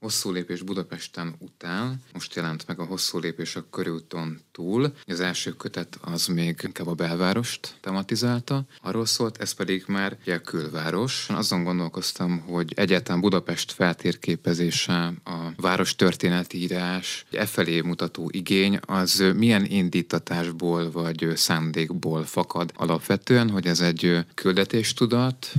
Hosszú lépés Budapesten után most jelent meg a Hosszú lépés a körúton túl. Az első kötet az még inkább a belvárost tematizálta. Arról szólt, ez pedig már a külváros. Azon gondolkoztam, hogy egyáltalán Budapest feltérképezése, a város történeti írás, e felé mutató igény, az milyen indítatásból vagy szándékból fakad alapvetően, hogy ez egy küldetéstudat,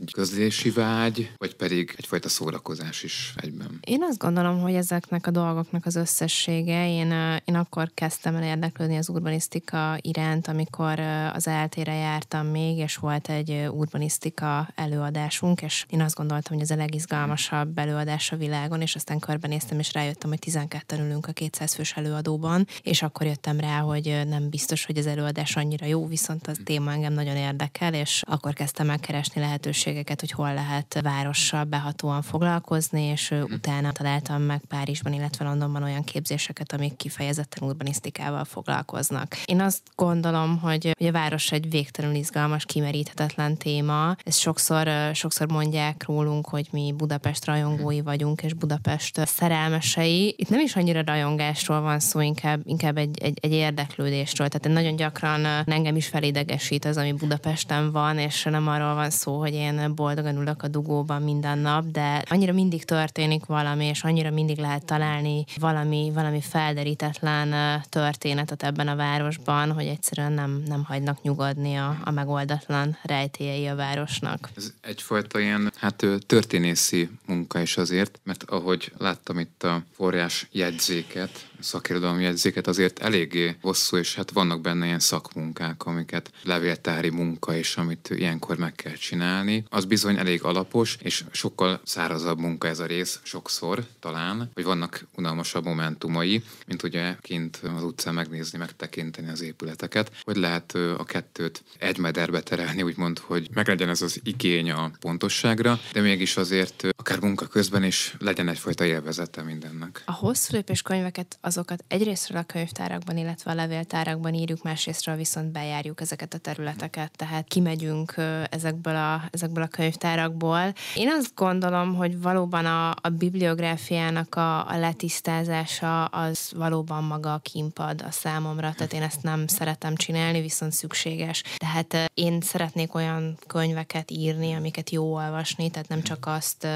egy közlési vágy, vagy pedig egyfajta szórakozás is egyben? Én azt gondolom, hogy ezeknek a dolgoknak az összessége, én, én akkor kezdtem el érdeklődni az urbanisztika iránt, amikor az eltére jártam még, és volt egy urbanisztika előadásunk, és én azt gondoltam, hogy ez a legizgalmasabb előadás a világon, és aztán körbenéztem, és rájöttem, hogy 12 ülünk a 200 fős előadóban, és akkor jöttem rá, hogy nem biztos, hogy az előadás annyira jó, viszont az téma engem nagyon érdekel, és akkor kezdtem el keresni lehetőségeket, hogy hol lehet várossal behatóan foglalkozni, és utána találtam meg Párizsban, illetve Londonban olyan képzéseket, amik kifejezetten urbanisztikával foglalkoznak. Én azt gondolom, hogy, hogy a város egy végtelenül izgalmas, kimeríthetetlen téma. Ezt sokszor, sokszor mondják rólunk, hogy mi Budapest rajongói vagyunk, és Budapest szerelmesei. Itt nem is annyira rajongásról van szó, inkább, inkább egy, egy, egy érdeklődésről. Tehát nagyon gyakran engem is felidegesít az, ami Budapesten van, és nem arról van szó, hogy én boldogan ülök a dugóban minden nap, de annyira mindig történik valami, és annyira mindig lehet találni valami, valami felderítetlen történetet ebben a városban, hogy egyszerűen nem, nem hagynak nyugodni a, a megoldatlan rejtélyei a városnak. Ez egyfajta ilyen hát történészi munka is azért, mert ahogy láttam itt a forrás jegyzéket, szakirodalmi jegyzéket azért eléggé hosszú, és hát vannak benne ilyen szakmunkák, amiket levéltári munka és amit ilyenkor meg kell csinálni. Az bizony elég alapos, és sokkal szárazabb munka ez a rész, sokszor talán, hogy vannak unalmasabb momentumai, mint ugye kint az utcán megnézni, megtekinteni az épületeket, hogy lehet a kettőt egy mederbe terelni, úgymond, hogy meglegyen ez az igény a pontosságra, de mégis azért akár munka közben is legyen egyfajta élvezete mindennek. A hosszú lépés könyveket azokat egyrésztről a könyvtárakban, illetve a levéltárakban írjuk, másrésztről viszont bejárjuk ezeket a területeket, tehát kimegyünk ezekből a, ezekből a könyvtárakból. Én azt gondolom, hogy valóban a, a bibliográfiának a, a letisztázása az valóban maga a kimpad a számomra, tehát én ezt nem szeretem csinálni, viszont szükséges. Tehát én szeretnék olyan könyveket írni, amiket jó olvasni, tehát nem csak azt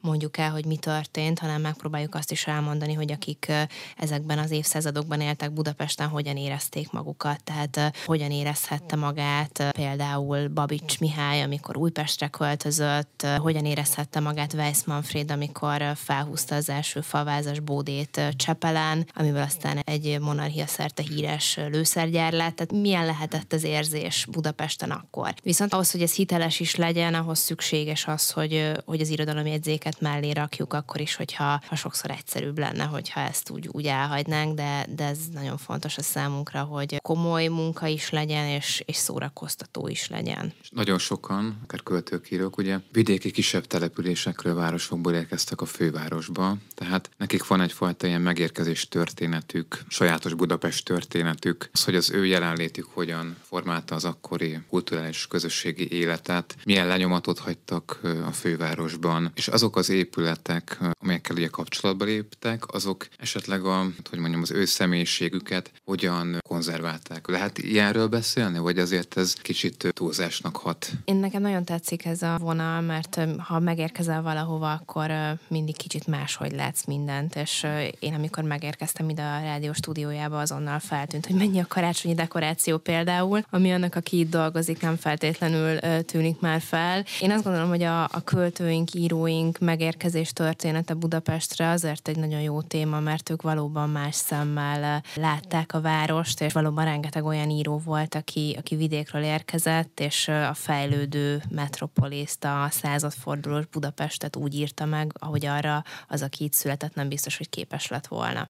mondjuk el, hogy mi történt, hanem megpróbáljuk azt is elmondani, hogy akik ezekben az évszázadokban éltek Budapesten, hogyan érezték magukat, tehát hogyan érezhette magát például Babics Mihály, amikor Újpestre költözött, hogyan érezhette magát Weiss Manfred, amikor felhúzta az első falvázas bódét Csepelen, amivel aztán egy monarchia szerte híres lőszergyár lett. Tehát milyen lehetett az érzés Budapesten akkor? Viszont ahhoz, hogy ez hiteles is legyen, ahhoz szükséges az, hogy, hogy az irodalomjegyzéket mellé rakjuk, akkor is, hogyha ha sokszor egyszerűbb lenne, hogyha ezt úgy, úgy elhagynánk, de, de ez nagyon fontos a számunkra, hogy komoly munka is legyen, és, és szórakoztató is legyen. Nagyon sokan, akár költők, írók, ugye vidéki kisebb településekről, városokból érkeztek a fővárosba, tehát nekik van egyfajta ilyen megérkezés történetük, sajátos Budapest történetük, az, hogy az ő jelenlétük hogyan formálta az akkori kulturális közösségi életet, milyen lenyomatot hagytak a fővárosban, és azok az épületek, amelyekkel ugye kapcsolatba léptek, azok esetleg a, hogy mondjam, az ő személyiségüket hogyan konzerválták. Lehet ilyenről beszélni, vagy azért ez kicsit túlzásnak hat? Én nekem nagyon tetszik ez a vonal, mert ha megérkezel valahova, akkor mindig kicsit máshogy látsz mindent, és én amikor megérkeztem ide a rádió stúdiójába, azonnal feltűnt, hogy mennyi a karácsonyi dekoráció például, ami annak, aki itt dolgozik, nem feltétlenül tűnik már fel. Én azt gondolom, hogy a, a költőink, íróink megérkezés története Budapestre azért egy nagyon jó téma, mert ők valóban más szemmel látták a várost, és valóban rengeteg olyan író volt, aki, aki vidékről érkezett, és a fejlődő metropoliszt, a századfordulós Budapestet úgy írta meg, ahogy arra az, aki itt született, nem biztos, hogy képes lett volna.